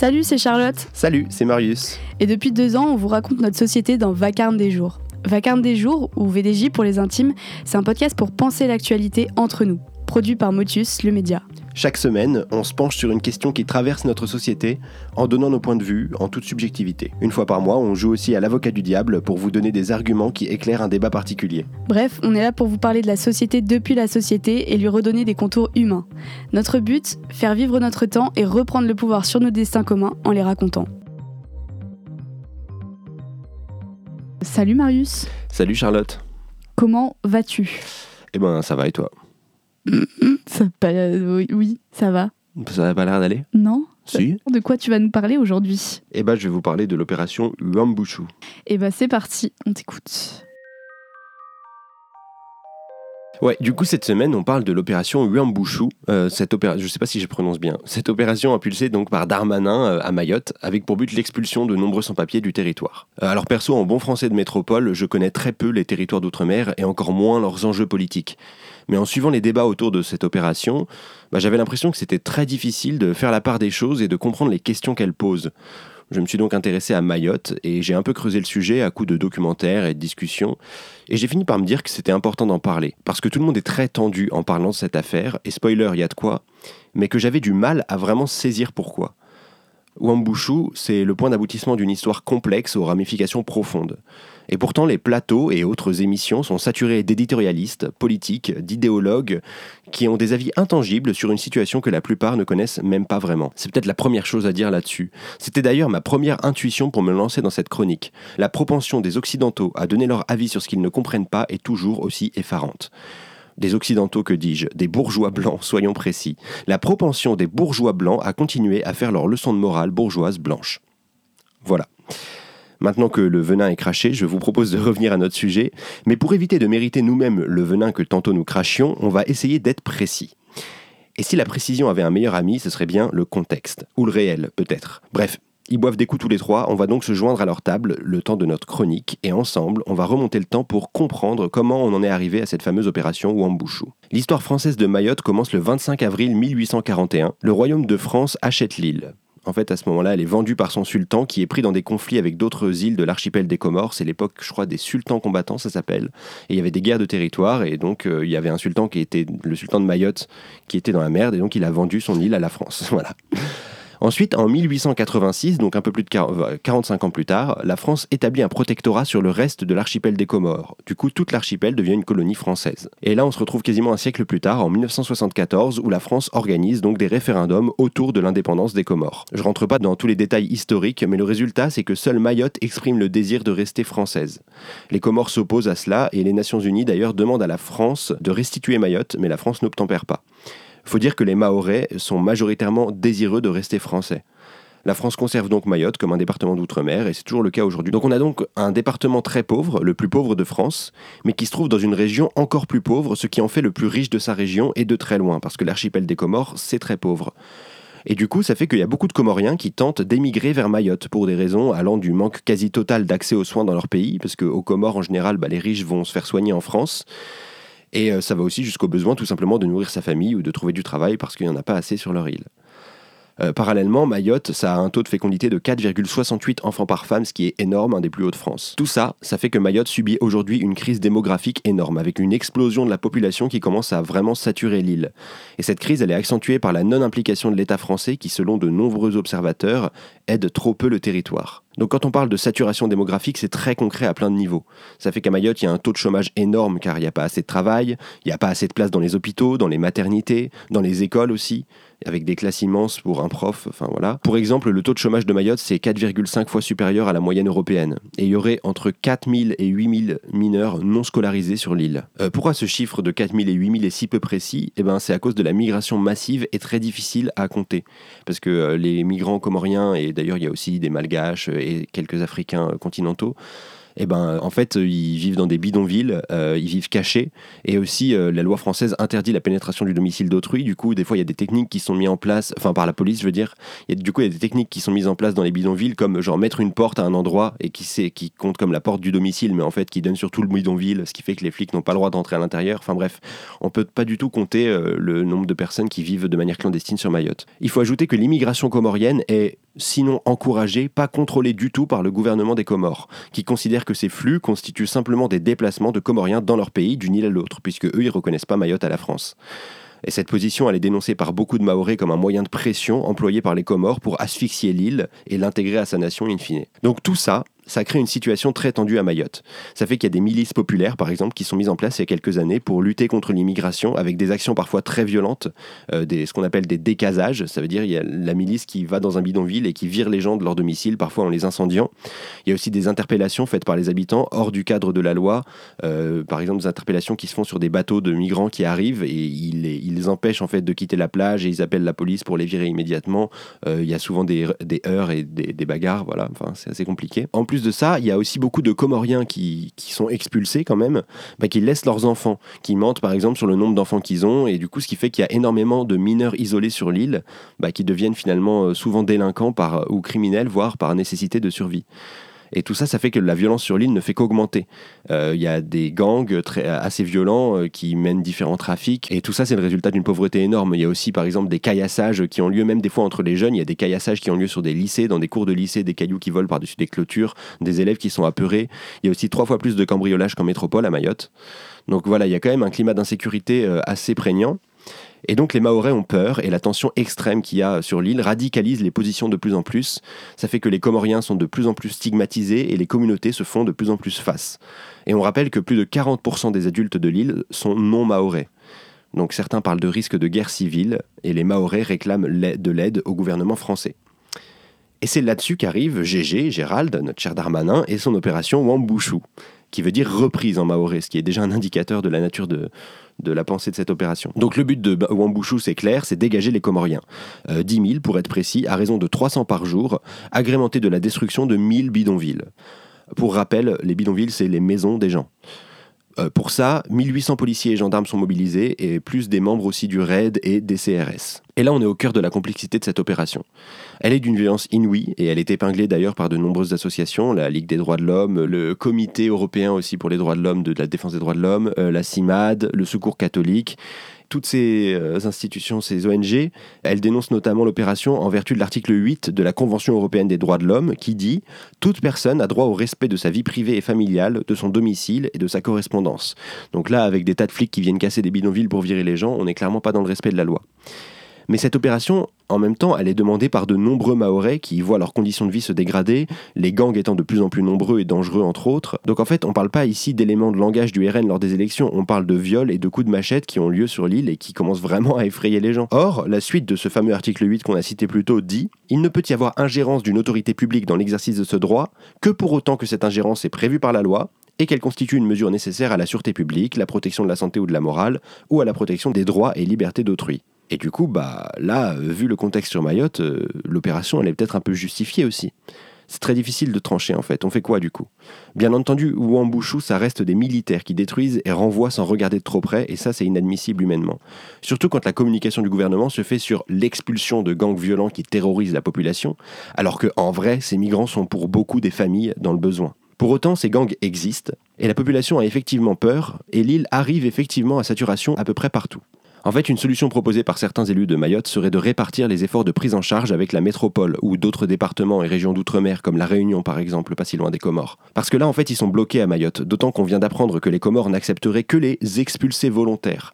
Salut, c'est Charlotte. Salut, c'est Marius. Et depuis deux ans, on vous raconte notre société dans Vacarme des jours. Vacarme des jours, ou VDJ pour les intimes, c'est un podcast pour penser l'actualité entre nous, produit par Motus, le média. Chaque semaine, on se penche sur une question qui traverse notre société en donnant nos points de vue en toute subjectivité. Une fois par mois, on joue aussi à l'avocat du diable pour vous donner des arguments qui éclairent un débat particulier. Bref, on est là pour vous parler de la société depuis la société et lui redonner des contours humains. Notre but, faire vivre notre temps et reprendre le pouvoir sur nos destins communs en les racontant. Salut Marius. Salut Charlotte. Comment vas-tu? Eh ben, ça va et toi? ça oui, ça va. Ça n'a pas l'air d'aller Non Si. De quoi tu vas nous parler aujourd'hui? Eh ben, je vais vous parler de l'opération Uambushu. Eh ben, c'est parti, on t'écoute. Ouais, du coup, cette semaine, on parle de l'opération Uambushu. Euh, cette opération, je sais pas si je prononce bien. Cette opération impulsée donc par Darmanin euh, à Mayotte, avec pour but l'expulsion de nombreux sans-papiers du territoire. Euh, alors perso, en bon français de métropole, je connais très peu les territoires d'outre-mer et encore moins leurs enjeux politiques. Mais en suivant les débats autour de cette opération, bah, j'avais l'impression que c'était très difficile de faire la part des choses et de comprendre les questions qu'elle pose. Je me suis donc intéressé à Mayotte et j'ai un peu creusé le sujet à coups de documentaires et de discussions. Et j'ai fini par me dire que c'était important d'en parler. Parce que tout le monde est très tendu en parlant de cette affaire, et spoiler, il y a de quoi, mais que j'avais du mal à vraiment saisir pourquoi. Wambushu, c'est le point d'aboutissement d'une histoire complexe aux ramifications profondes. Et pourtant, les plateaux et autres émissions sont saturés d'éditorialistes, politiques, d'idéologues qui ont des avis intangibles sur une situation que la plupart ne connaissent même pas vraiment. C'est peut-être la première chose à dire là-dessus. C'était d'ailleurs ma première intuition pour me lancer dans cette chronique. La propension des Occidentaux à donner leur avis sur ce qu'ils ne comprennent pas est toujours aussi effarante des Occidentaux, que dis-je, des bourgeois blancs, soyons précis, la propension des bourgeois blancs à continuer à faire leur leçon de morale bourgeoise blanche. Voilà. Maintenant que le venin est craché, je vous propose de revenir à notre sujet, mais pour éviter de mériter nous-mêmes le venin que tantôt nous crachions, on va essayer d'être précis. Et si la précision avait un meilleur ami, ce serait bien le contexte, ou le réel peut-être. Bref, ils boivent des coups tous les trois, on va donc se joindre à leur table le temps de notre chronique, et ensemble, on va remonter le temps pour comprendre comment on en est arrivé à cette fameuse opération Wambushu. L'histoire française de Mayotte commence le 25 avril 1841. Le royaume de France achète l'île. En fait, à ce moment-là, elle est vendue par son sultan qui est pris dans des conflits avec d'autres îles de l'archipel des Comores. C'est l'époque, je crois, des sultans combattants, ça s'appelle. Et il y avait des guerres de territoire et donc euh, il y avait un sultan qui était le sultan de Mayotte qui était dans la merde et donc il a vendu son île à la France. voilà. Ensuite, en 1886, donc un peu plus de 45 ans plus tard, la France établit un protectorat sur le reste de l'archipel des Comores. Du coup, toute l'archipel devient une colonie française. Et là, on se retrouve quasiment un siècle plus tard, en 1974, où la France organise donc des référendums autour de l'indépendance des Comores. Je rentre pas dans tous les détails historiques, mais le résultat, c'est que seule Mayotte exprime le désir de rester française. Les Comores s'opposent à cela, et les Nations Unies d'ailleurs demandent à la France de restituer Mayotte, mais la France n'obtempère pas. Faut dire que les Mahorais sont majoritairement désireux de rester français. La France conserve donc Mayotte comme un département d'outre-mer et c'est toujours le cas aujourd'hui. Donc on a donc un département très pauvre, le plus pauvre de France, mais qui se trouve dans une région encore plus pauvre, ce qui en fait le plus riche de sa région et de très loin, parce que l'archipel des Comores, c'est très pauvre. Et du coup, ça fait qu'il y a beaucoup de Comoriens qui tentent d'émigrer vers Mayotte pour des raisons allant du manque quasi total d'accès aux soins dans leur pays, parce qu'aux Comores, en général, bah, les riches vont se faire soigner en France. Et euh, ça va aussi jusqu'au besoin tout simplement de nourrir sa famille ou de trouver du travail parce qu'il n'y en a pas assez sur leur île. Euh, parallèlement, Mayotte, ça a un taux de fécondité de 4,68 enfants par femme, ce qui est énorme, un des plus hauts de France. Tout ça, ça fait que Mayotte subit aujourd'hui une crise démographique énorme, avec une explosion de la population qui commence à vraiment saturer l'île. Et cette crise, elle est accentuée par la non-implication de l'État français qui, selon de nombreux observateurs, aide trop peu le territoire. Donc quand on parle de saturation démographique, c'est très concret à plein de niveaux. Ça fait qu'à Mayotte, il y a un taux de chômage énorme car il n'y a pas assez de travail, il n'y a pas assez de place dans les hôpitaux, dans les maternités, dans les écoles aussi avec des classes immenses pour un prof. Enfin voilà. Pour exemple, le taux de chômage de Mayotte, c'est 4,5 fois supérieur à la moyenne européenne. Et il y aurait entre 4000 et 8000 mineurs non scolarisés sur l'île. Euh, pourquoi ce chiffre de 4000 et 8000 est si peu précis? Eh ben, c'est à cause de la migration massive et très difficile à compter. Parce que euh, les migrants comoriens, et d'ailleurs il y a aussi des malgaches et quelques africains continentaux, eh ben, en fait, ils vivent dans des bidonvilles, euh, ils vivent cachés. Et aussi, euh, la loi française interdit la pénétration du domicile d'autrui. Du coup, des fois, il y a des techniques qui sont mises en place, enfin, par la police, je veux dire. Du coup, il y a des techniques qui sont mises en place dans les bidonvilles, comme genre mettre une porte à un endroit et qui, qui compte comme la porte du domicile, mais en fait, qui donne sur tout le bidonville, ce qui fait que les flics n'ont pas le droit d'entrer à l'intérieur. Enfin, bref, on peut pas du tout compter euh, le nombre de personnes qui vivent de manière clandestine sur Mayotte. Il faut ajouter que l'immigration comorienne est sinon encouragé, pas contrôlé du tout par le gouvernement des Comores, qui considère que ces flux constituent simplement des déplacements de Comoriens dans leur pays d'une île à l'autre, puisque eux, ils reconnaissent pas Mayotte à la France. Et cette position, elle est dénoncée par beaucoup de Maoris comme un moyen de pression employé par les Comores pour asphyxier l'île et l'intégrer à sa nation in fine. Donc tout ça, ça crée une situation très tendue à Mayotte. Ça fait qu'il y a des milices populaires, par exemple, qui sont mises en place il y a quelques années pour lutter contre l'immigration, avec des actions parfois très violentes, euh, des, ce qu'on appelle des décasages. Ça veut dire il y a la milice qui va dans un bidonville et qui vire les gens de leur domicile, parfois en les incendiant. Il y a aussi des interpellations faites par les habitants hors du cadre de la loi. Euh, par exemple, des interpellations qui se font sur des bateaux de migrants qui arrivent et ils les, ils empêchent en fait de quitter la plage et ils appellent la police pour les virer immédiatement. Euh, il y a souvent des, des heurts et des, des bagarres. Voilà, enfin, c'est assez compliqué. En plus de ça, il y a aussi beaucoup de Comoriens qui, sont expulsés quand même, bah, qui laissent leurs enfants, qui mentent par exemple sur le nombre d'enfants qu'ils ont, et du coup, ce qui fait qu'il y a énormément de mineurs isolés sur l'île, bah, qui deviennent finalement euh, souvent délinquants ou criminels, voire par nécessité de survie. Et tout ça, ça fait que la violence sur l'île ne fait qu'augmenter. Euh, il y a des gangs assez violents euh, qui mènent différents trafics. Et tout ça, c'est le résultat d'une pauvreté énorme. Il y a aussi, par exemple, des caillassages qui ont lieu, même des fois entre les jeunes. Il y a des caillassages qui ont lieu sur des lycées, dans des cours de lycée, des cailloux qui volent par-dessus des clôtures, des élèves qui sont apeurés. Il y a aussi trois fois plus de cambriolages qu'en métropole à Mayotte. Donc voilà, il y a quand même un climat d'insécurité euh, assez prégnant. Et donc les Mahorais ont peur et la tension extrême qu'il y a sur l'île radicalise les positions de plus en plus. Ça fait que les Comoriens sont de plus en plus stigmatisés et les communautés se font de plus en plus face. Et on rappelle que plus de 40% des adultes de l'île sont non Mahorais. Donc certains parlent de risque de guerre civile et les Mahorais réclament de l'aide au gouvernement français. Et c'est là-dessus qu'arrive Gégé, Gérald, notre cher Darmanin, et son opération Wambouchou, qui veut dire reprise en maoré, ce qui est déjà un indicateur de la nature de, la pensée de cette opération. Donc le but de Wambouchou, c'est clair, c'est dégager les Comoriens. 10 euh, 000 pour être précis, à raison de 300 par jour, agrémentés de la destruction de 1000 bidonvilles. Pour rappel, les bidonvilles, c'est les maisons des gens. Euh, pour ça, 1800 policiers et gendarmes sont mobilisés, et plus des membres aussi du RAID et des CRS. Et là, on est au cœur de la complexité de cette opération. Elle est d'une violence inouïe, et elle est épinglée d'ailleurs par de nombreuses associations, la Ligue des droits de l'homme, le Comité européen aussi pour les droits de l'homme, de la défense des droits de l'homme, euh, la CIMAD, le Secours catholique, toutes ces euh, institutions, ces ONG, elles dénoncent notamment l'opération en vertu de l'article 8 de la Convention européenne des droits de l'homme qui dit Toute personne a droit au respect de sa vie privée et familiale, de son domicile et de sa correspondance. Donc là, avec des tas de flics qui viennent casser des bidonvilles pour virer les gens, on n'est clairement pas dans le respect de la loi. Mais cette opération, en même temps, elle est demandée par de nombreux Maorais qui voient leurs conditions de vie se dégrader, les gangs étant de plus en plus nombreux et dangereux entre autres. Donc en fait, on ne parle pas ici d'éléments de langage du RN lors des élections, on parle de viols et de coups de machette qui ont lieu sur l'île et qui commencent vraiment à effrayer les gens. Or, la suite de ce fameux article 8 qu'on a cité plus tôt dit Il ne peut y avoir ingérence d'une autorité publique dans l'exercice de ce droit que pour autant que cette ingérence est prévue par la loi et qu'elle constitue une mesure nécessaire à la sûreté publique, la protection de la santé ou de la morale, ou à la protection des droits et libertés d'autrui. Et du coup, bah, là, vu le contexte sur Mayotte, euh, l'opération, elle est peut-être un peu justifiée aussi. C'est très difficile de trancher en fait. On fait quoi du coup? Bien entendu, Ouambouchou, ça reste des militaires qui détruisent et renvoient sans regarder de trop près, et ça c'est inadmissible humainement. Surtout quand la communication du gouvernement se fait sur l'expulsion de gangs violents qui terrorisent la population, alors que en vrai, ces migrants sont pour beaucoup des familles dans le besoin. Pour autant, ces gangs existent, et la population a effectivement peur, et l'île arrive effectivement à saturation à peu près partout. En fait, une solution proposée par certains élus de Mayotte serait de répartir les efforts de prise en charge avec la métropole ou d'autres départements et régions d'outre-mer comme la Réunion par exemple, pas si loin des Comores. Parce que là en fait ils sont bloqués à Mayotte, d'autant qu'on vient d'apprendre que les Comores n'accepteraient que les expulsés volontaires.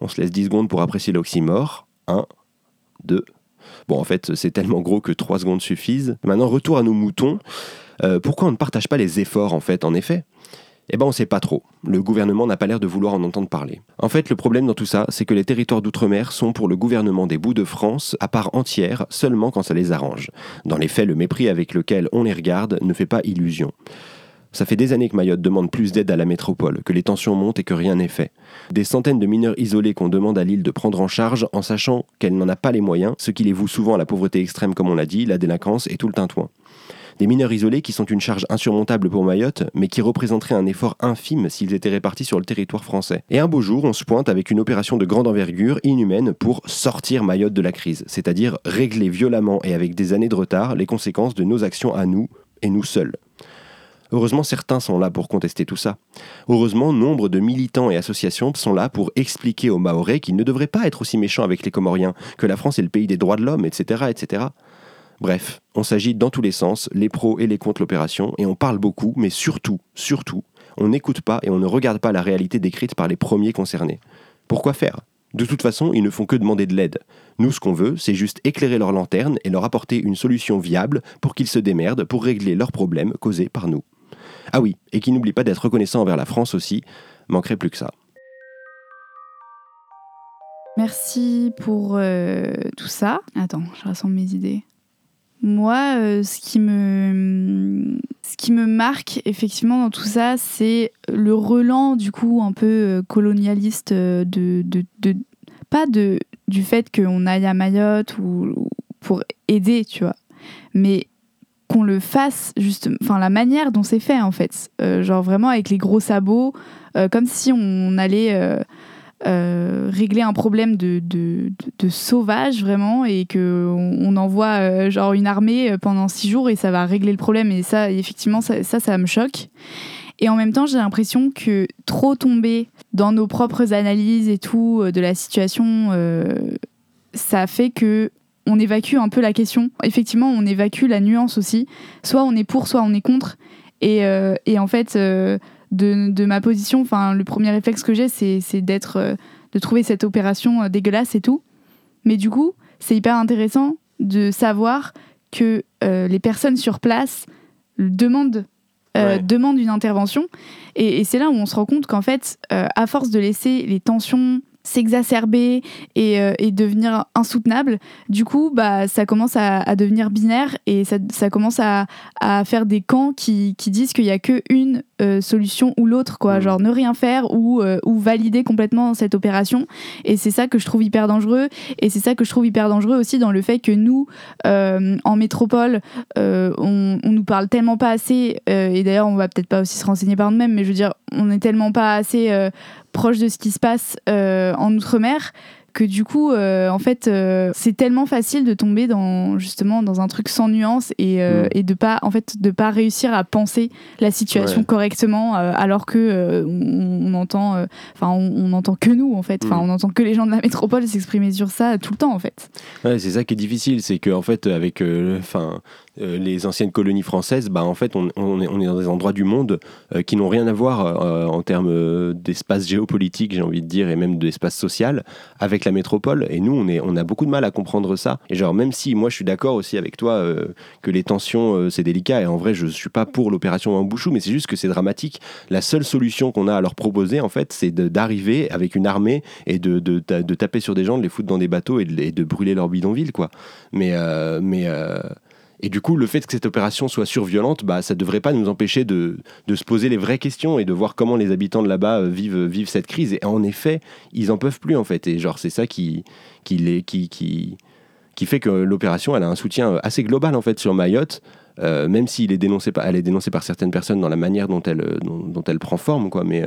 On se laisse 10 secondes pour apprécier l'oxymore. 1, 2. Bon en fait c'est tellement gros que 3 secondes suffisent. Maintenant retour à nos moutons. Euh, pourquoi on ne partage pas les efforts en fait en effet? Eh ben on sait pas trop. Le gouvernement n'a pas l'air de vouloir en entendre parler. En fait, le problème dans tout ça, c'est que les territoires d'outre-mer sont pour le gouvernement des bouts de France à part entière seulement quand ça les arrange. Dans les faits, le mépris avec lequel on les regarde ne fait pas illusion. Ça fait des années que Mayotte demande plus d'aide à la métropole, que les tensions montent et que rien n'est fait. Des centaines de mineurs isolés qu'on demande à l'île de prendre en charge en sachant qu'elle n'en a pas les moyens, ce qui les voue souvent à la pauvreté extrême comme on l'a dit, la délinquance et tout le tintouin. Des mineurs isolés qui sont une charge insurmontable pour Mayotte, mais qui représenteraient un effort infime s'ils étaient répartis sur le territoire français. Et un beau jour, on se pointe avec une opération de grande envergure, inhumaine, pour sortir Mayotte de la crise, c'est-à-dire régler violemment et avec des années de retard les conséquences de nos actions à nous et nous seuls. Heureusement, certains sont là pour contester tout ça. Heureusement, nombre de militants et associations sont là pour expliquer aux Maorais qu'ils ne devraient pas être aussi méchants avec les Comoriens, que la France est le pays des droits de l'homme, etc., etc. Bref, on s'agit dans tous les sens, les pros et les contre l'opération, et on parle beaucoup, mais surtout, surtout, on n'écoute pas et on ne regarde pas la réalité décrite par les premiers concernés. Pourquoi faire? De toute façon, ils ne font que demander de l'aide. Nous, ce qu'on veut, c'est juste éclairer leur lanterne et leur apporter une solution viable pour qu'ils se démerdent pour régler leurs problèmes causés par nous. Ah oui, et qu'ils n'oublient pas d'être reconnaissants envers la France aussi, manquerait plus que ça. Merci pour euh, tout ça. Attends, je rassemble mes idées. Moi, euh, ce, qui me, ce qui me marque effectivement dans tout ça, c'est le relan du coup un peu euh, colonialiste de, de, de, pas de du fait qu'on aille à Mayotte ou, pour aider, tu vois, mais qu'on le fasse juste, enfin la manière dont c'est fait en fait, genre vraiment avec les gros sabots, comme si on allait euh, régler un problème de, sauvage vraiment et que on, envoie euh, genre une armée euh, pendant six jours et ça va régler le problème. Et ça effectivement ça, ça, me choque. Et en même temps j'ai l'impression que trop tomber dans nos propres analyses et tout de la situation ça fait que on évacue un peu la question. Effectivement on évacue la nuance aussi. Soit on est pour soit on est contre. Et en fait de, ma position, enfin, le premier réflexe que j'ai, c'est d'être, euh, de trouver cette opération euh, dégueulasse et tout. Mais du coup, c'est hyper intéressant de savoir que euh, les personnes sur place demandent, demandent une intervention. Et, et c'est là où on se rend compte qu'en fait, à force de laisser les tensions s'exacerber et, euh, et, devenir insoutenable, du coup, bah, ça commence à, devenir binaire et ça, ça commence à, à, faire des camps qui, qui disent qu'il n'y a qu'une euh, solution ou l'autre, quoi. Mmh. Genre ne rien faire ou, euh, ou valider complètement cette opération. Et c'est ça que je trouve hyper dangereux. Et c'est ça que je trouve hyper dangereux aussi dans le fait que nous, en métropole, on, on, nous parle tellement pas assez. et d'ailleurs, on va peut-être pas aussi se renseigner par nous-mêmes, mais je veux dire, on est tellement pas assez proche de ce qui se passe euh, en Outre-mer que du coup, euh, en fait, euh, c'est tellement facile de tomber dans justement dans un truc sans nuance et, mm. et de pas, en fait, de pas réussir à penser la situation correctement, alors que on, entend, enfin, on, entend que nous, en fait, enfin, mm. on entend que les gens de la métropole s'exprimer sur ça tout le temps, en fait. Ouais, c'est ça qui est difficile, c'est que en fait, avec, enfin euh, les anciennes colonies françaises, bah, en fait, on, est, dans des endroits du monde euh, qui n'ont rien à voir euh, en termes d'espace géopolitique, j'ai envie de dire, et même d'espace social, avec la métropole. Et nous, on, est, on a beaucoup de mal à comprendre ça. Et genre, même si moi, je suis d'accord aussi avec toi que les tensions, c'est délicat, et en vrai, je ne suis pas pour l'opération en bouchou, mais c'est juste que c'est dramatique. La seule solution qu'on a à leur proposer, en fait, c'est d'arriver avec une armée et de, taper sur des gens, de les foutre dans des bateaux et de, brûler leur bidonville, quoi. Mais, mais et du coup, le fait que cette opération soit surviolente, bah, ça ne devrait pas nous empêcher de, se poser les vraies questions et de voir comment les habitants de là-bas euh, vivent, cette crise. Et en effet, ils en peuvent plus, en fait. Et genre, c'est ça qui, qui, qui, qui, fait que l'opération, a un soutien assez global, en fait, sur Mayotte. Euh, même s'il est dénoncé par, elle est dénoncée par certaines personnes dans la manière dont elle, euh, dont, elle prend forme, quoi. Mais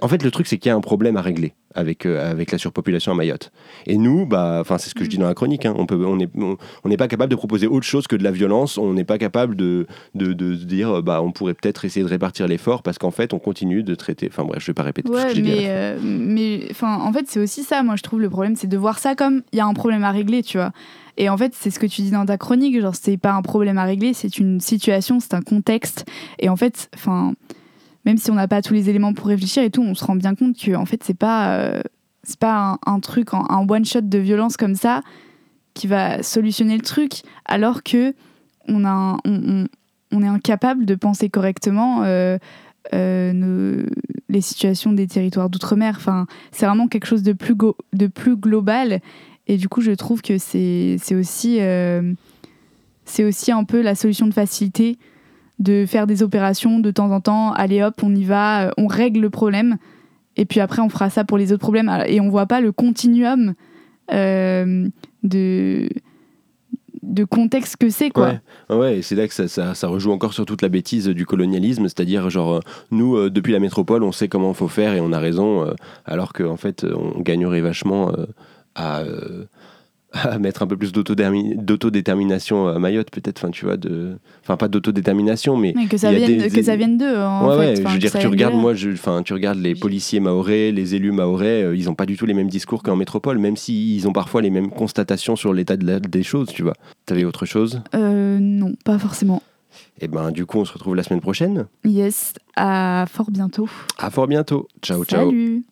en fait, le truc, c'est qu'il y a un problème à régler avec, euh, avec la surpopulation à Mayotte. Et nous, bah, c'est ce que je dis dans la chronique, hein, on peut, on n'est on, n'est pas capable de proposer autre chose que de la violence, on n'est pas capable de, de, de, dire, bah, on pourrait peut-être essayer de répartir l'effort parce qu'en fait, on continue de traiter. Enfin bref, je vais pas répéter tout ce que dit. Euh, mais en fait, c'est aussi ça, moi, je trouve le problème, c'est de voir ça comme il y a un problème à régler, tu vois. Et en fait, c'est ce que tu dis dans ta chronique, genre, c'est pas un problème à régler, c'est une situation, c'est un contexte. Et en fait, enfin même si on n'a pas tous les éléments pour réfléchir et tout, on se rend bien compte que en fait c'est pas euh, c'est pas un, truc un, one shot de violence comme ça qui va solutionner le truc, alors que on a on, est incapable de penser correctement euh, euh, les situations des territoires d'outre-mer. Enfin, c'est vraiment quelque chose de plus de plus global et du coup je trouve que c'est aussi c'est aussi un peu la solution de facilité de faire des opérations de temps en temps. Allez hop, on y va, euh, on règle le problème. Et puis après, on fera ça pour les autres problèmes. Et on voit pas le continuum euh, de de contexte que c'est quoi. Ouais, c'est là que ça, ça, rejoue encore sur toute la bêtise du colonialisme, c'est-à-dire genre euh, nous depuis la métropole on sait comment faut faire et on a raison, alors qu'en fait on gagnerait vachement à à mettre un peu plus d'autodétermi- d'autodétermination à Mayotte, peut-être. Enfin, tu vois, de... enfin pas d'autodétermination, mais Mais que ça vienne, des- que ça vienne d'eux. En ouais, fait. ouais, Enfin, je veux dire, tu regardes, moi, je, enfin, tu regardes les policiers maorais, les élus maorais, euh, ils n'ont pas du tout les mêmes discours qu'en métropole, même s'ils ont parfois les mêmes constatations sur l'état de la- des choses, tu vois. T'avais autre chose? Euh, non, pas forcément. Et ben, du coup, on se retrouve la semaine prochaine. Yes, à fort bientôt. À fort bientôt. Ciao, ciao. Salut